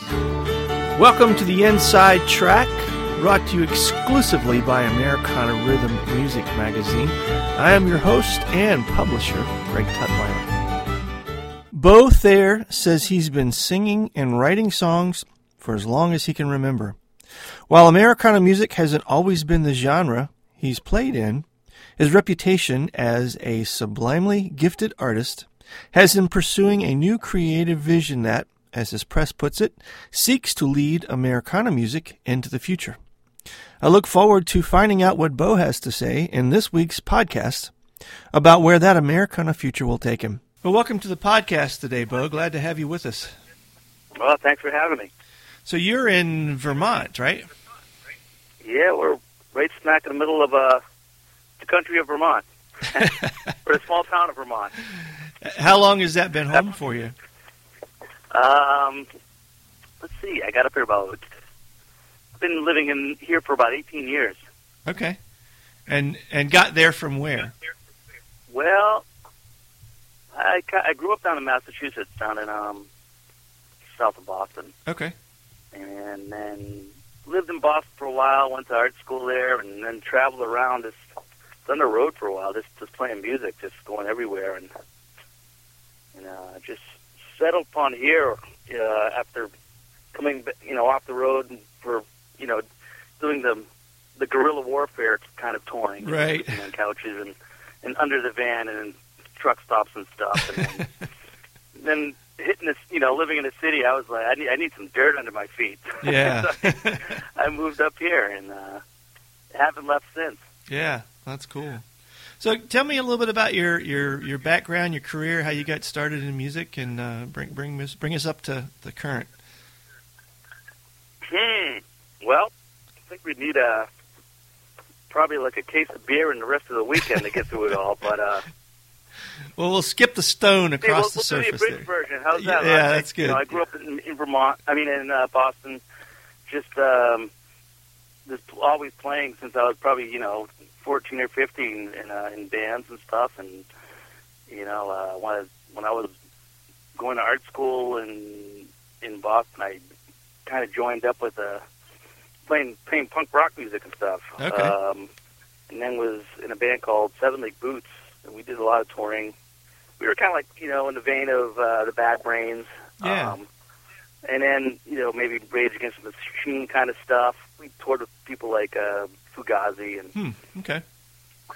Welcome to the Inside Track, brought to you exclusively by Americana Rhythm Music Magazine. I am your host and publisher, Greg Tutwiler. Bow Thayer says he's been singing and writing songs for as long as he can remember. While Americana music hasn't always been the genre he's played in, his reputation as a sublimely gifted artist has him pursuing a new creative vision that, as his press puts it, seeks to lead Americana music into the future. I look forward to finding out what Bow has to say in this week's podcast about where that Americana future will take him. Well, welcome to the podcast today, Bow. Glad to have you with us. Well, thanks for having me. So you're in Vermont, right? Yeah, we're right smack in the middle of uh, the country of Vermont. we're a small town of Vermont. How long has that been home for you? Um, let's see. I got up here about. I've been living in here for about 18 years. Okay, and and got there from where? Well, I I grew up down in Massachusetts, down in um south of Boston, Okay, and then lived in Boston for a while. Went to art school there, and then traveled around. Just on the road for a while, just just playing music, just going everywhere, and and uh, just settled upon here uh, after coming, you know, off the road for you know doing the the guerrilla warfare kind of touring, Right. sleeping on couches and and under the van and truck stops and stuff, and then, then hitting this, you know, living in the city, I was like, I need I need some dirt under my feet. Yeah. So I moved up here and uh, haven't left since. yeah, that's cool. So tell me a little bit about your, your, your background, your career, how you got started in music, and uh, bring bring us bring us up to the current. Hmm. Well, I think we need a probably like a case of beer and the rest of the weekend to get through it all. But uh, Well, we'll skip the stone hey, across we'll, the we'll do surface the abridged version. How's that? yeah, I- that's good. You know, I grew up in, in Vermont. I mean, in uh, Boston. Just um, just always playing since I was probably you know 14 or 15 in uh, in bands and stuff. And you know, uh, when I, when I was going to art school in in Boston, I kind of joined up with uh, playing playing punk rock music and stuff. Okay. Um, and then was in a band called Seven League Boots, and we did a lot of touring. We were kind of like you know in the vein of uh, the Bad Brains. Yeah. Um, and then you know maybe Rage Against the Machine kind of stuff. We toured with people like uh, Fugazi and Hmm. Okay.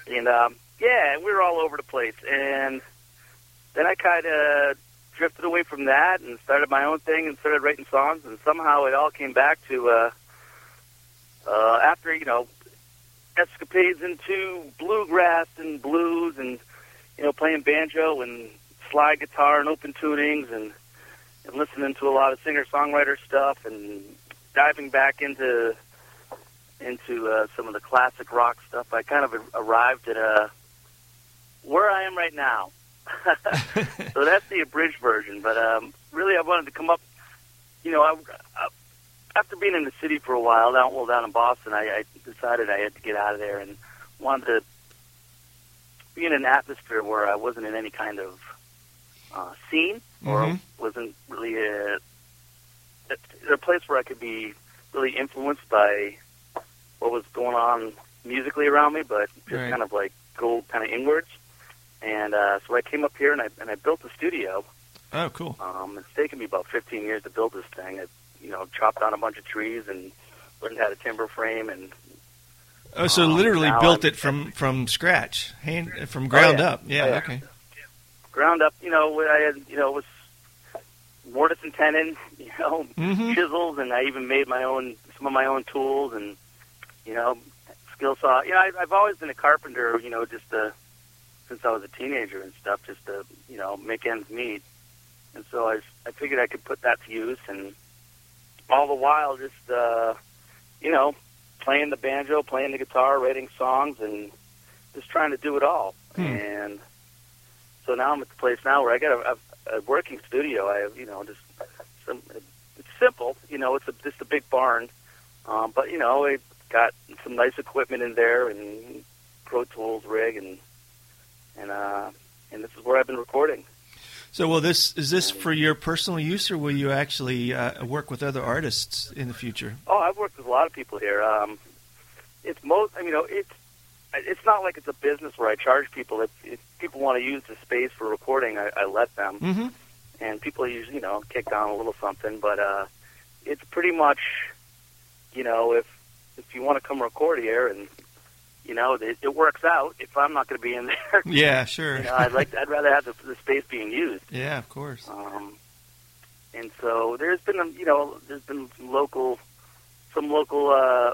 and um, yeah, we were all over the place. And then I kind of drifted away from that and started my own thing and started writing songs. And somehow it all came back to uh, uh, after you know escapades into bluegrass and blues and you know playing banjo and slide guitar and open tunings and, and listening to a lot of singer songwriter stuff and diving back into into uh, some of the classic rock stuff, I kind of arrived at uh, where I am right now. so that's the abridged version. But um, really, I wanted to come up. You know, I, I, after being in the city for a while, down well down in Boston, I, I decided I had to get out of there and wanted to be in an atmosphere where I wasn't in any kind of uh, scene or Mhm. wasn't really a, a, a place where I could be really influenced by what was going on musically around me, but just Right. kind of like go kind of inwards. And uh, so I came up here and I and I built a studio. Oh, cool. Um, it's taken me about 15 years to build this thing. I you know, chopped down a bunch of trees and learned how to timber frame and Oh, so Um, literally built I'm- it from from scratch, hand from ground yeah. up. Yeah, Oh, yeah. okay. ground up. You know, I had you know it was mortise and tenon, you know, Mhm. chisels, and I even made my own some of my own tools and you know skill saw. You know, I, I've always been a carpenter. You know, just to, since I was a teenager and stuff, just to you know make ends meet. And so I I figured I could put that to use, and all the while just uh, you know playing the banjo, playing the guitar, writing songs, and just trying to do it all. Hmm. And so now I'm at the place now where I got a, a, a working studio. I have, you know, just some. It's simple, you know. It's a, just a big barn, um, but you know, I got some nice equipment in there and Pro Tools rig and and uh, and this is where I've been recording. So, will this is this for your personal use, or will you actually uh, work with other artists in the future? Oh, I've worked with a lot of people here. Um, it's most, I mean, you know, it's it's not like it's a business where I charge people. If, if people want to use the space for recording, I, I let them. Mm-hmm. and people usually, you know, kick down a little something. But uh, it's pretty much, you know, if if you want to come record here and you know it, it works out. If I'm not going to be in there, Yeah, sure. you know, I'd like I'd rather have the, the space being used. yeah, of course. Um, and so there's been, um, you know, there's been some local, some local uh,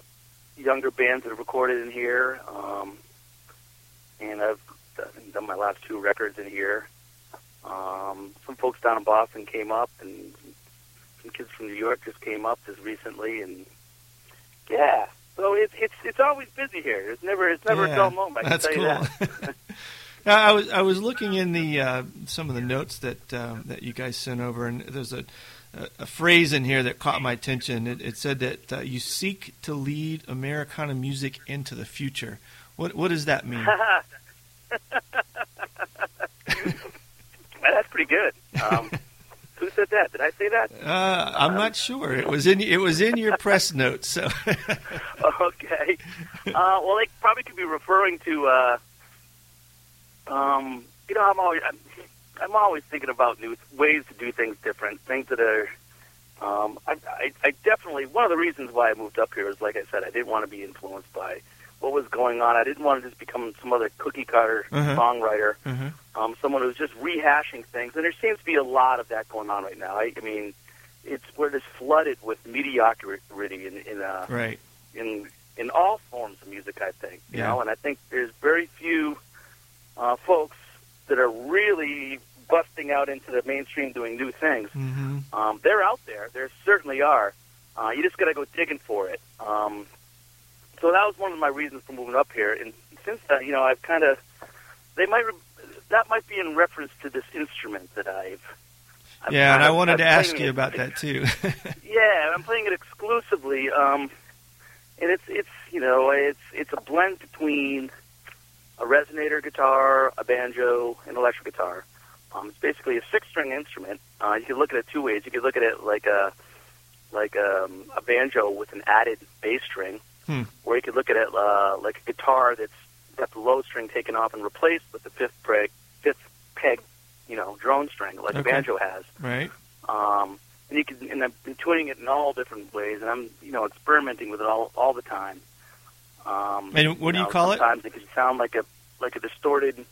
younger bands that have recorded in here, um, and I've done, done my last two records in here. Um, some folks down in Boston came up, and some kids from New York just came up just recently, and yeah. So it's it's it's always busy here. It's never it's never Yeah, a dull moment. I That's cool. that. I was I was looking in the uh, some of the notes that um, that you guys sent over, and there's a a, a phrase in here that caught my attention. It, it said that uh, you seek to lead Americana music into the future. What what does that mean? That's pretty good. Um, who said that? Did I say that? Uh, I'm not sure. It was in it was in your press notes. So okay. Uh, well, they probably could be referring to, uh, um, you know, I'm always, I'm, I'm always thinking about new ways to do things different, things that are. Um, I, I, I definitely one of the reasons why I moved up here is, like I said, I didn't want to be influenced by what was going on. I didn't want to just become some other cookie cutter Uh-huh. songwriter, Mhm. um, someone who's just rehashing things. And there seems to be a lot of that going on right now. I, I mean, it's we're just flooded with mediocrity in, in uh, right. in in all forms of music. I think you Yeah. know, and I think there's very few uh, folks that are really busting out into the mainstream doing new things. hmm Um, they're out there. There certainly are. Uh, you just got to go digging for it. Um, so that was one of my reasons for moving up here. And since then, you know, I've kind of they might re- that might be in reference to this instrument that I've. I've Yeah, and kind I wanted I'm to ask you it- about that too. yeah, I'm playing it exclusively, um, and it's it's you know it's it's a blend between a resonator guitar, a banjo, and electric guitar. Um, it's basically a six-string instrument. Uh, you can look at it two ways. You can look at it like a like um, a banjo with an added bass string, Hmm. or you could look at it uh, like a guitar that's got the low string taken off and replaced with the fifth peg, fifth peg, you know, drone string like a banjo has. right. Um, and you can, and I've been tuning it in all different ways, and I'm, you know, experimenting with it all all the time. Um, And what do you know, call it? Sometimes it can sound like a like a distorted,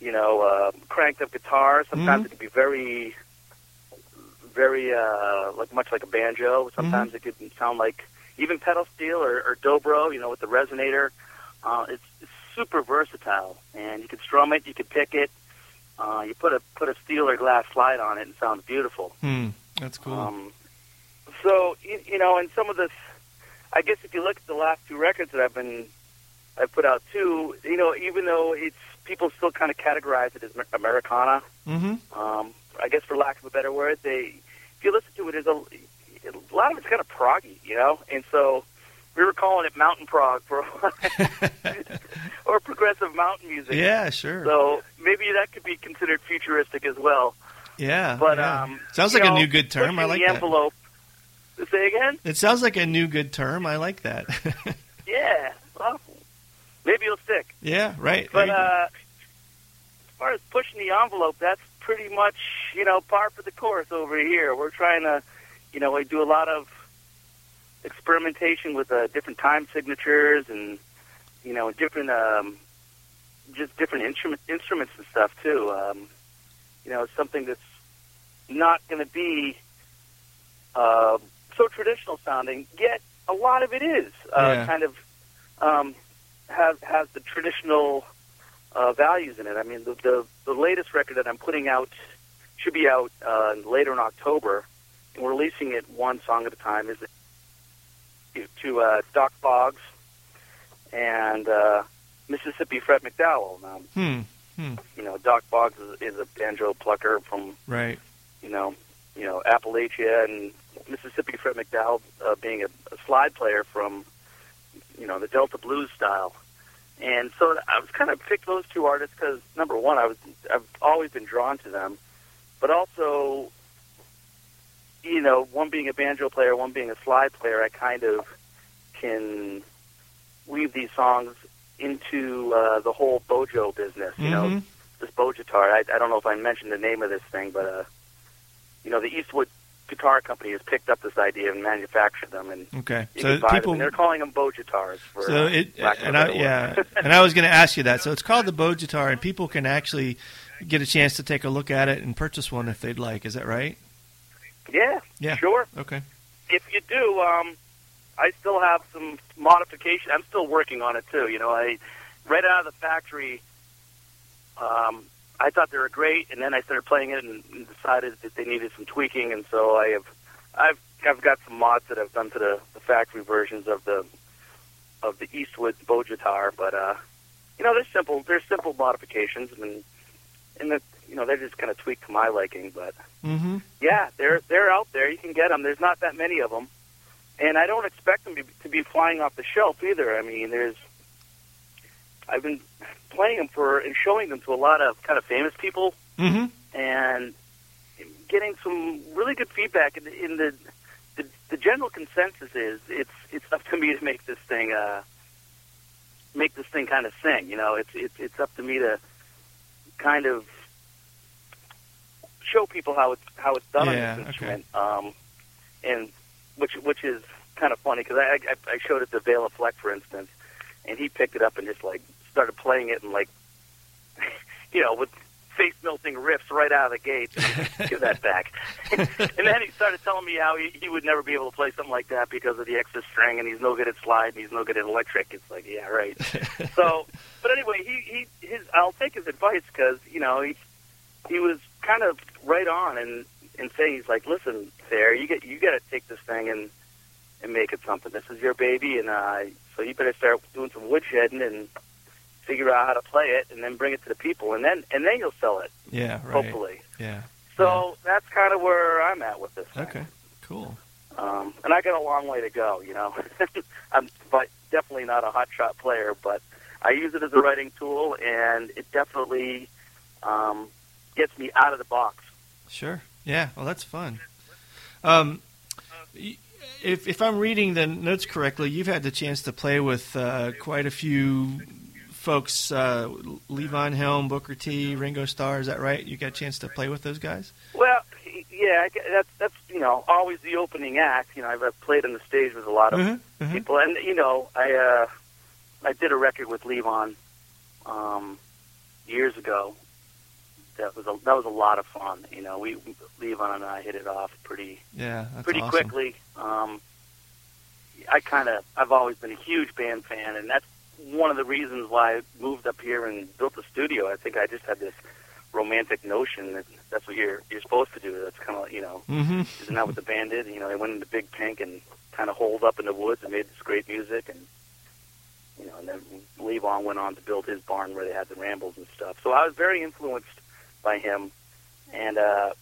you know, uh, cranked up guitar. Sometimes Mhm. it can be very, very uh, like much like a banjo. Sometimes Mm-hmm. it could sound like even pedal steel or, or dobro, you know, with the resonator. Uh, it's, it's super versatile, and you can strum it, you can pick it. Uh, you put a put a steel or glass slide on it, and it sounds beautiful. Hmm. That's cool. Um, so you, you know, and some of this, I guess if you look at the last two records that I've been, I've put out too. You know, even though it's people still kind of categorize it as Amer- Americana. hmm Um, I guess for lack of a better word, they, if you listen to it is a, a lot of it's kind of proggy, you know, and so. We were calling it mountain prog for a while, or progressive mountain music. yeah, sure. So maybe that could be considered futuristic as well. yeah. But yeah. um, sounds like know, a new good term. I like the that. envelope. Say again? It sounds like a new good term. I like that. Yeah. Well, maybe it'll stick. yeah, right. But There you go. uh, as far as pushing the envelope, that's pretty much you know par for the course over here. We're trying to you know, I do a lot of experimentation with uh, different time signatures and you know different um, just different instrument instruments and stuff too. Um, you know, it's something that's not going to be uh, so traditional sounding, yet a lot of it is uh, Yeah. kind of um, has has the traditional uh, values in it. I mean, the, the the latest record that I'm putting out should be out uh, later in October, and we're releasing it one song at a time. Is to, to uh, Dock Boggs and uh, Mississippi Fred McDowell. Now, Hmm. Hmm. you know, Dock Boggs is, is a banjo plucker from Right. you know, you know Appalachia and Mississippi. Fred McDowell uh, being a, a slide player from you know the Delta blues style, and so I was kind of picked those two artists because number one, I was I've always been drawn to them, but also you know one being a banjo player, one being a slide player, I kind of can weave these songs into uh, the whole bojo business. You know, Mhm. this bow guitar. I, I don't know if I mentioned the name of this thing, but uh, you know, the Eastwood Guitar Company has picked up this idea and manufactured them, and Okay. So people. them. And they're calling them. For, So it and I yeah, and I was going to ask you that. So it's called the Bow Guitar, and people can actually get a chance to take a look at it and purchase one if they'd like. Is that right? Yeah, Yeah. sure. Okay. If you do, um, I still have some modification. I'm still working on it too. You know, I right out of the factory. Um, I thought they were great, and then I started playing it and and decided that they needed some tweaking, and so I have, I've, I've got some mods that I've done to the, the factory versions of the, of the Eastwood bow guitar, but uh, you know, they're simple, they're simple modifications, and and the, you know, they're just kind of tweaked to my liking, but Mm-hmm. yeah, they're they're out there. You can get them. There's not that many of them, and I don't expect them to be, to be flying off the shelf either. I mean, there's I've been playing them for and showing them to a lot of kind of famous people, Mm-hmm. and getting some really good feedback. In the, in the the, the general consensus is it's it's up to me to make this thing uh, make this thing kind of sing. You know, it's it's it's up to me to kind of show people how it's how it's done Yeah, on this okay. instrument. Um, and which which is kind of funny because I, I I showed it to Béla Fleck, for instance, and he picked it up and just like started playing it and like you know with face melting riffs right out of the gate. Give that back. and then he started telling me how he, he would never be able to play something like that because of the extra string, and he's no good at slide, and he's no good at electric. It's like, yeah, right. so, but anyway, he he his I'll take his advice because you know he he was kind of right on and and saying he's like, listen, Thayer, you get you got to take this thing and and make it something. This is your baby, and uh, so you better start doing some woodshedding and figure out how to play it, and then bring it to the people, and then and then you'll sell it, Yeah. Right. hopefully. Yeah. So that's kind of where I'm at with this. Thing. Okay. Cool. Um, and I got a long way to go, you know. I'm but definitely not a hot shot player, but I use it as a writing tool, and it definitely um, gets me out of the box. Sure. Yeah. Well, that's fun. Um, if if I'm reading the notes correctly, you've had the chance to play with uh, quite a few folks. Uh, Levon Helm, Booker T, Ringo Starr. Is that right? You got a chance to play with those guys? Well, yeah, that's that's you know always the opening act. You know, I've, played on the stage with a lot of Mhm, mhm. people, and you know, I uh, I did a record with Levon um, years ago. That was a that was a lot of fun. You know, we Levon and I hit it off pretty Yeah. Pretty awesome. quickly. Um, I kind of I've always been a huge band fan, and that's one of the reasons why I moved up here and built a studio. I think I just had this romantic notion that that's what you're you're supposed to do. That's kind of you know Mm-hmm. isn't that what the band did? You know, they went into Big Pink and kind of holed up in the woods and made this great music, and you know, and then Levon went on to build his barn where they had the rambles and stuff. So I was very influenced by him, and uh,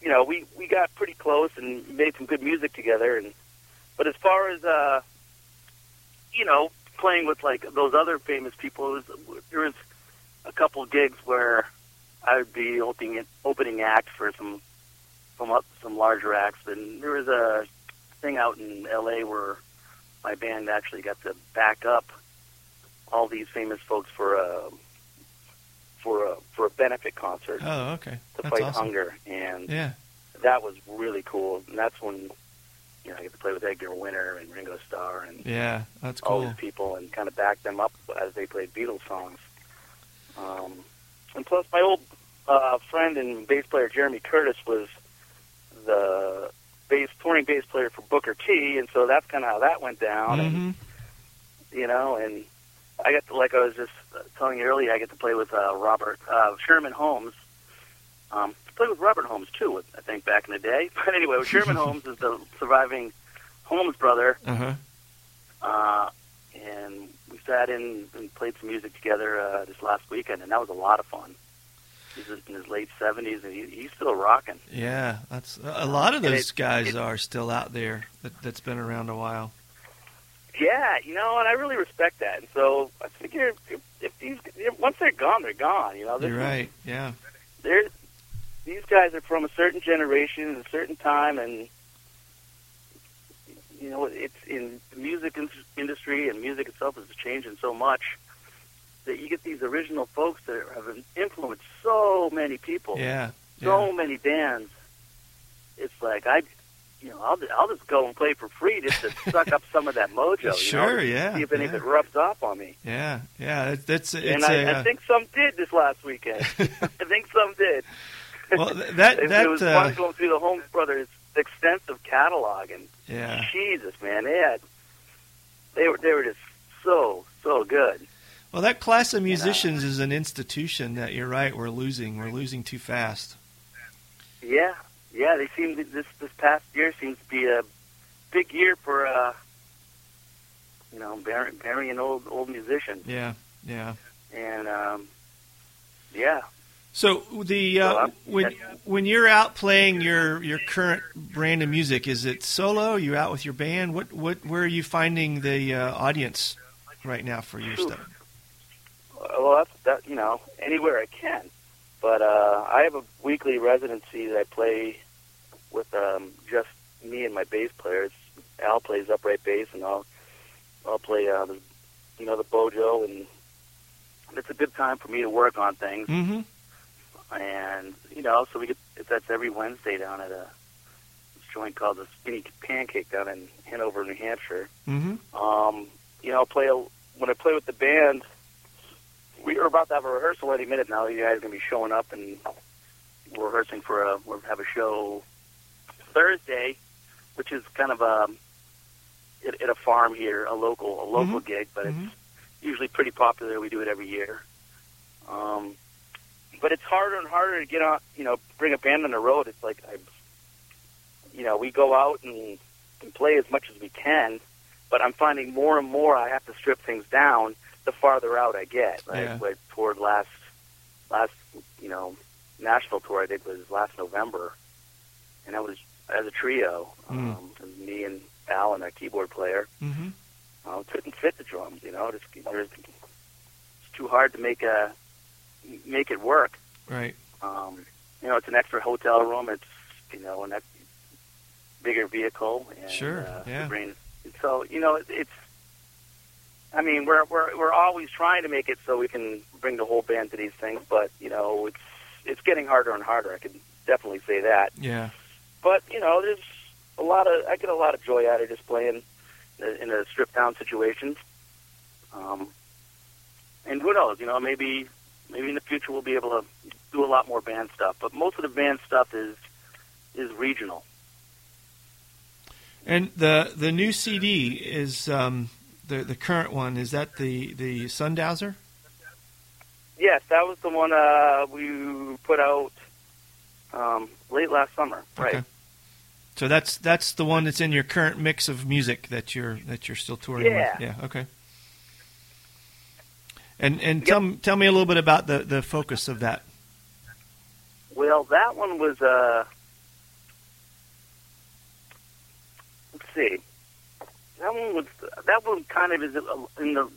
you know, we we got pretty close and made some good music together. And but as far as uh, you know, playing with like those other famous people, was, there was a couple gigs where I would be opening opening act for some some some larger acts. And there was a thing out in L.A. where my band actually got to back up all these famous folks for a for a for a benefit concert Oh, okay. to That's fight awesome. hunger, and Yeah. that was really cool. And that's when you know I get to play with Edgar Winter and Ringo Starr and Yeah, that's all these people and kind of back them up as they played Beatles songs. Um, and plus, my old uh, friend and bass player Jeremy Curtis was the bass touring bass player for Booker T, and so that's kind of how that went down. And hmm you know, and I got to, like I was just telling you earlier, I get to play with uh, Robert uh, Sherman Holmes. Um, played with Robert Holmes too, I think, back in the day. But anyway, Sherman Holmes is the surviving Holmes brother, Uh-huh. uh, and we sat in and played some music together uh, this last weekend, and that was a lot of fun. He's in his late seventies, and he, he's still rocking. Yeah, that's a lot of those it- guys it- are still out there that, that's been around a while. Yeah, you know, and I really respect that. And so I figure if, if these once they're gone, they're gone. You know, You're right. Yeah. they're these guys are from a certain generation, and a certain time, and you know it's in the music in- industry and music itself is changing so much that you get these original folks that have influenced so many people, Yeah. so yeah. many bands. It's like I, you know, I'll I'll just go and play for free just to suck up some of that mojo. You Sure, know, yeah, See if any of yeah. it rubs off on me. Yeah. Yeah. It, that's and it's I, a. I think some did this last weekend. I think some did. well, th- that it, that it was uh, fun going through the Holmes Brothers' extensive catalog, and yeah. Jesus, man, they had they were they were just so so good. Well, that class of musicians is an institution that you're right. We're losing. We're losing too fast. Yeah, yeah, they seem to, this this past year seems to be a big year for uh, you know bury- burying an old old musicians, Yeah. Yeah. and um, yeah, So the uh, I'm- when when you're out playing your your current brand of music, is it solo? You out with your band? What what where are you finding the uh, audience right now for your stuff? well, that's that you know anywhere I can. But uh, I have a weekly residency that I play with um, just me and my bass players. Al plays upright bass, and I'll I'll play uh, the you know the bojo, and it's a good time for me to work on things. Mm-hmm. And you know, so we get that's every Wednesday down at a joint called the Skinny Pancake down in Hanover, New Hampshire. Mm-hmm. Um, you know, play a, when I play with the band. We are about to have a rehearsal any minute now. You guys are going to be showing up, and we're rehearsing for a. We'll have a show Thursday, which is kind of a at, at a farm here, a local a local Mhm. gig, but Mhm. it's usually pretty popular. We do it every year. Um, but it's harder and harder to get on. You know, bring a band on the road. It's like I, you know, we go out and, and play as much as we can, but I'm finding more and more I have to strip things down the farther out I get. Like, Yeah. like toward last last you know Nashville tour I did was last November, and that was as a trio, Mm. um, me and Al and our keyboard player. Mm-hmm. Uh, couldn't fit the drums, you know. Just, there's, it's too hard to make a make it work. Right. Um, you know, it's an extra hotel room. It's you know, an ex- bigger vehicle. And, Sure, Uh, yeah. brain- So you know, it, it's. I mean, we're we're we're always trying to make it so we can bring the whole band to these things, but you know, it's it's getting harder and harder. I can definitely say that. Yeah. But you know, there's a lot of I get a lot of joy out of just playing in a stripped down situation. Um, and who knows? You know, maybe maybe in the future we'll be able to do a lot more band stuff. But most of the band stuff is is regional. And the the new CD is um, the the current one. Is that the the Sundowser? Yes, that was the one uh, we put out um, late last summer. Right. Okay. So that's that's the one that's in your current mix of music that you're that you're still touring Yeah. with. Yeah. Okay. And and tell me tell me a little bit about the the focus of that. Well, that one was uh let's see. That one was that one kind of is in the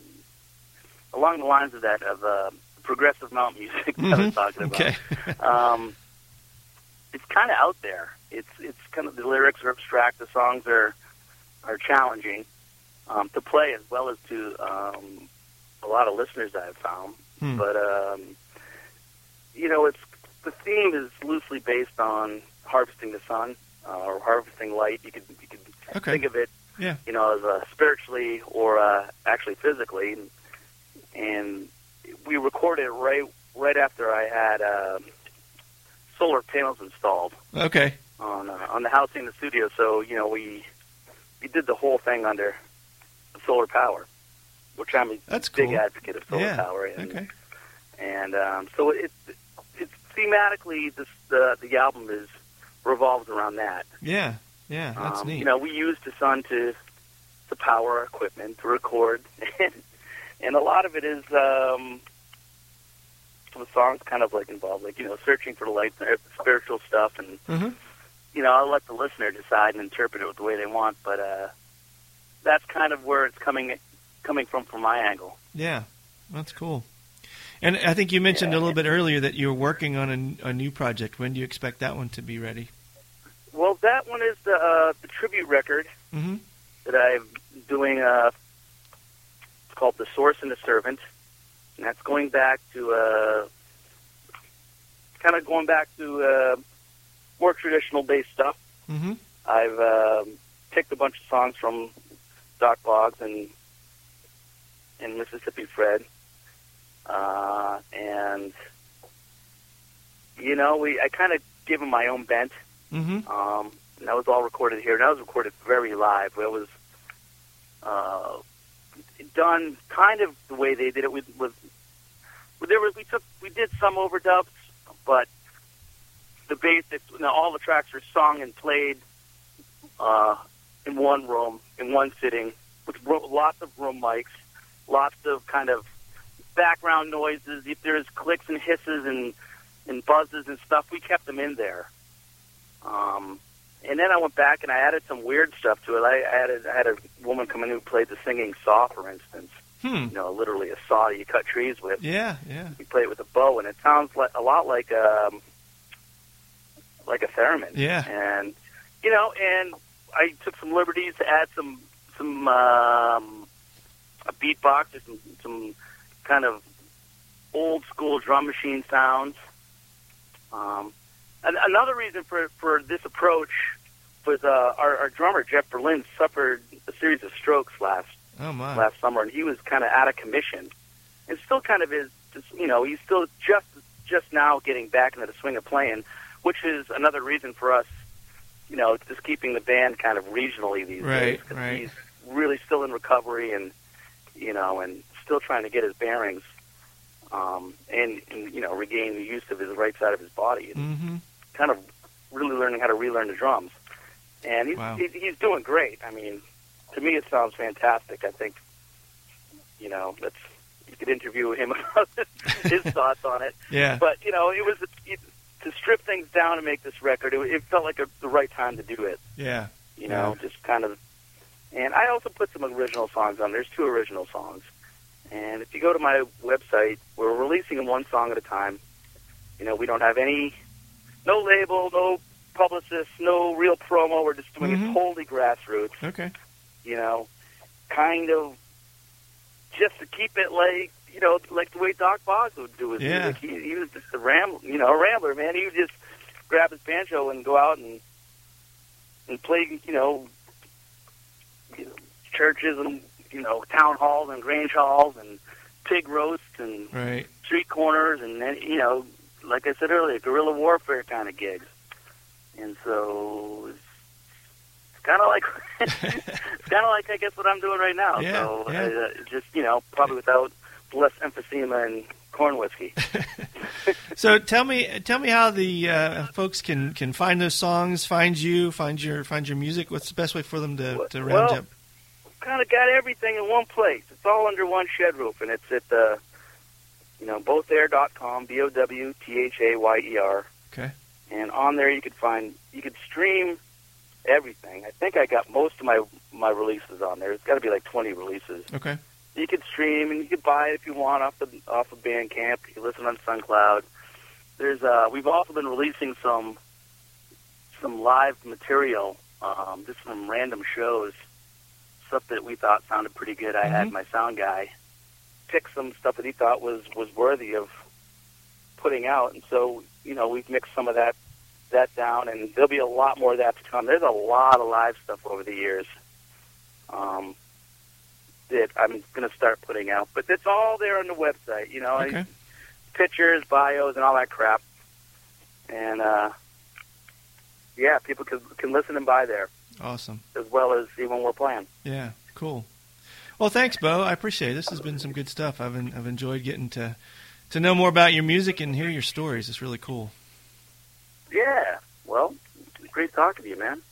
along the lines of that of uh, progressive mountain music that I was Mhm. talking about. Okay. Um, it's kind of out there. It's it's kind of the lyrics are abstract. The songs are are challenging um, to play as well as to um, a lot of listeners that I've found. Hmm. But um, you know, it's the theme is loosely based on harvesting the sun uh, or harvesting light. You could you could Okay. Think of it, Yeah. you know, as uh, spiritually or uh, actually physically. And, and we recorded right right after I had um, solar panels installed Okay. on uh, on the house in the studio. So you know, we we did the whole thing under solar power, which I'm a That's big cool. advocate of solar yeah. power. And, Okay. and um, so it, it's thematically this the the album is revolves around that. Yeah. Yeah. That's um, neat. You know, we used the sun to to power our equipment to record, and, and a lot of it is um, the songs kind of like involved, like you know, searching for the light, uh, spiritual stuff, and Mhm. you know, I'll let the listener decide and interpret it the way they want, but uh, that's kind of where it's coming coming from from my angle. Yeah. That's cool. And I think you mentioned a Yeah. little bit earlier that you're working on a, a new project. When do you expect that one to be ready? Well, that one is the uh, the tribute record Mm-hmm. that I'm doing. Uh, it's called "The Source and the Servant," and that's going back to uh, kind of going back to uh, more traditional based stuff. Mm-hmm. I've um, picked a bunch of songs from Dock Boggs and and Mississippi Fred, uh, and you know, we I kind of give them my own bent. Mm-hmm. Um, and that was all recorded here. And that was recorded very live. It was uh, done kind of the way they did it with, with, there was we took we did some overdubs, but the basics. Know, all the tracks are sung and played uh, in one room in one sitting with lots of room mics, lots of kind of background noises. If there's clicks and hisses and and buzzes and stuff, we kept them in there. Um, and then I went back and I added some weird stuff to it. I added I had a woman come in who played the singing saw, for instance. Hmm. You know, literally a saw you cut trees with. Yeah. Yeah. You play it with a bow, and it sounds like a lot like um, like a theremin. Yeah. And you know, and I took some liberties to add some some um, a beatbox or some some kind of old school drum machine sounds. Um, another reason for for this approach was uh, our, our drummer Jeff Berlin suffered a series of strokes last Oh my. last summer, and he was kind of out of commission, and still kind of is. Just, you know, he's still just just now getting back into the swing of playing, which is another reason for us. You know, just keeping the band kind of regionally these Right, days. 'cause right. He's really still in recovery, and you know, and still trying to get his bearings, um, and, and you know, regain the use of his right side of his body. And Mm-hmm. Kind of really learning how to relearn the drums. And he's, Wow. he, he's doing great. I mean, to me, it sounds fantastic. I think, you know, that's you could interview him about his thoughts on it. Yeah. But you know, it was it, to strip things down and make this record. It, it felt like a, the right time to do it. Yeah. You know, Yeah. just kind of. And I also put some original songs on. There's two original songs. And if you go to my website, we're releasing them one song at a time. You know, we don't have any, no label, no publicist, no real promo. We're just doing Mhm. it totally grassroots. Okay. You know, kind of just to keep it like you know, like the way Dock Boggs would do his Yeah. music. He, he was just a ram, you know, a rambler, man. He would just grab his banjo and go out and and play, you know, you know, churches and you know town halls and grange halls and pig roasts and Right. street corners and you know, like I said earlier, guerrilla warfare kind of gigs. And so it's, it's kind of like it's kind of like I guess what I'm doing right now. Yeah, so yeah. Uh, just you know, probably without less emphysema and corn whiskey. So tell me, tell me how the uh, folks can, can find those songs, find you, find your find your music. What's the best way for them to, to round Well, up? kind of got everything in one place. It's all under one shed roof, and it's at the, you know, bowthayer.com, B O W T H A Y E R. Okay. And on there, you could find, you could stream everything. I think I got most of my my releases on there. It's got to be like 20 releases. Okay. You could stream and you could buy it if you want off the off of Bandcamp. You can listen on SoundCloud. There's uh, we've also been releasing some some live material, um, just from random shows, stuff that we thought sounded pretty good. I had Mhm. my sound guy pick some stuff that he thought was was worthy of putting out, and so you know we've mixed some of that that down, and there'll be a lot more of that to come. There's a lot of live stuff over the years um, that I'm going to start putting out, but it's all there on the website. You know, Okay. pictures, bios, and all that crap. And uh, yeah, people can can listen and buy there Awesome. as well as see when we're playing. Yeah, cool. Well, thanks, Bow. I appreciate it. This has been some good stuff. I've en- I've enjoyed getting to to know more about your music and hear your stories. It's really cool. Yeah. Well, great talking to you, man.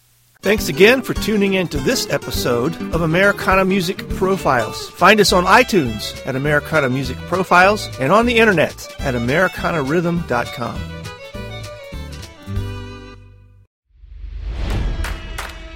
Thanks again for tuning in to this episode of Americana Music Profiles. Find us on iTunes at Americana Music Profiles and on the internet at AmericanaRhythm.com.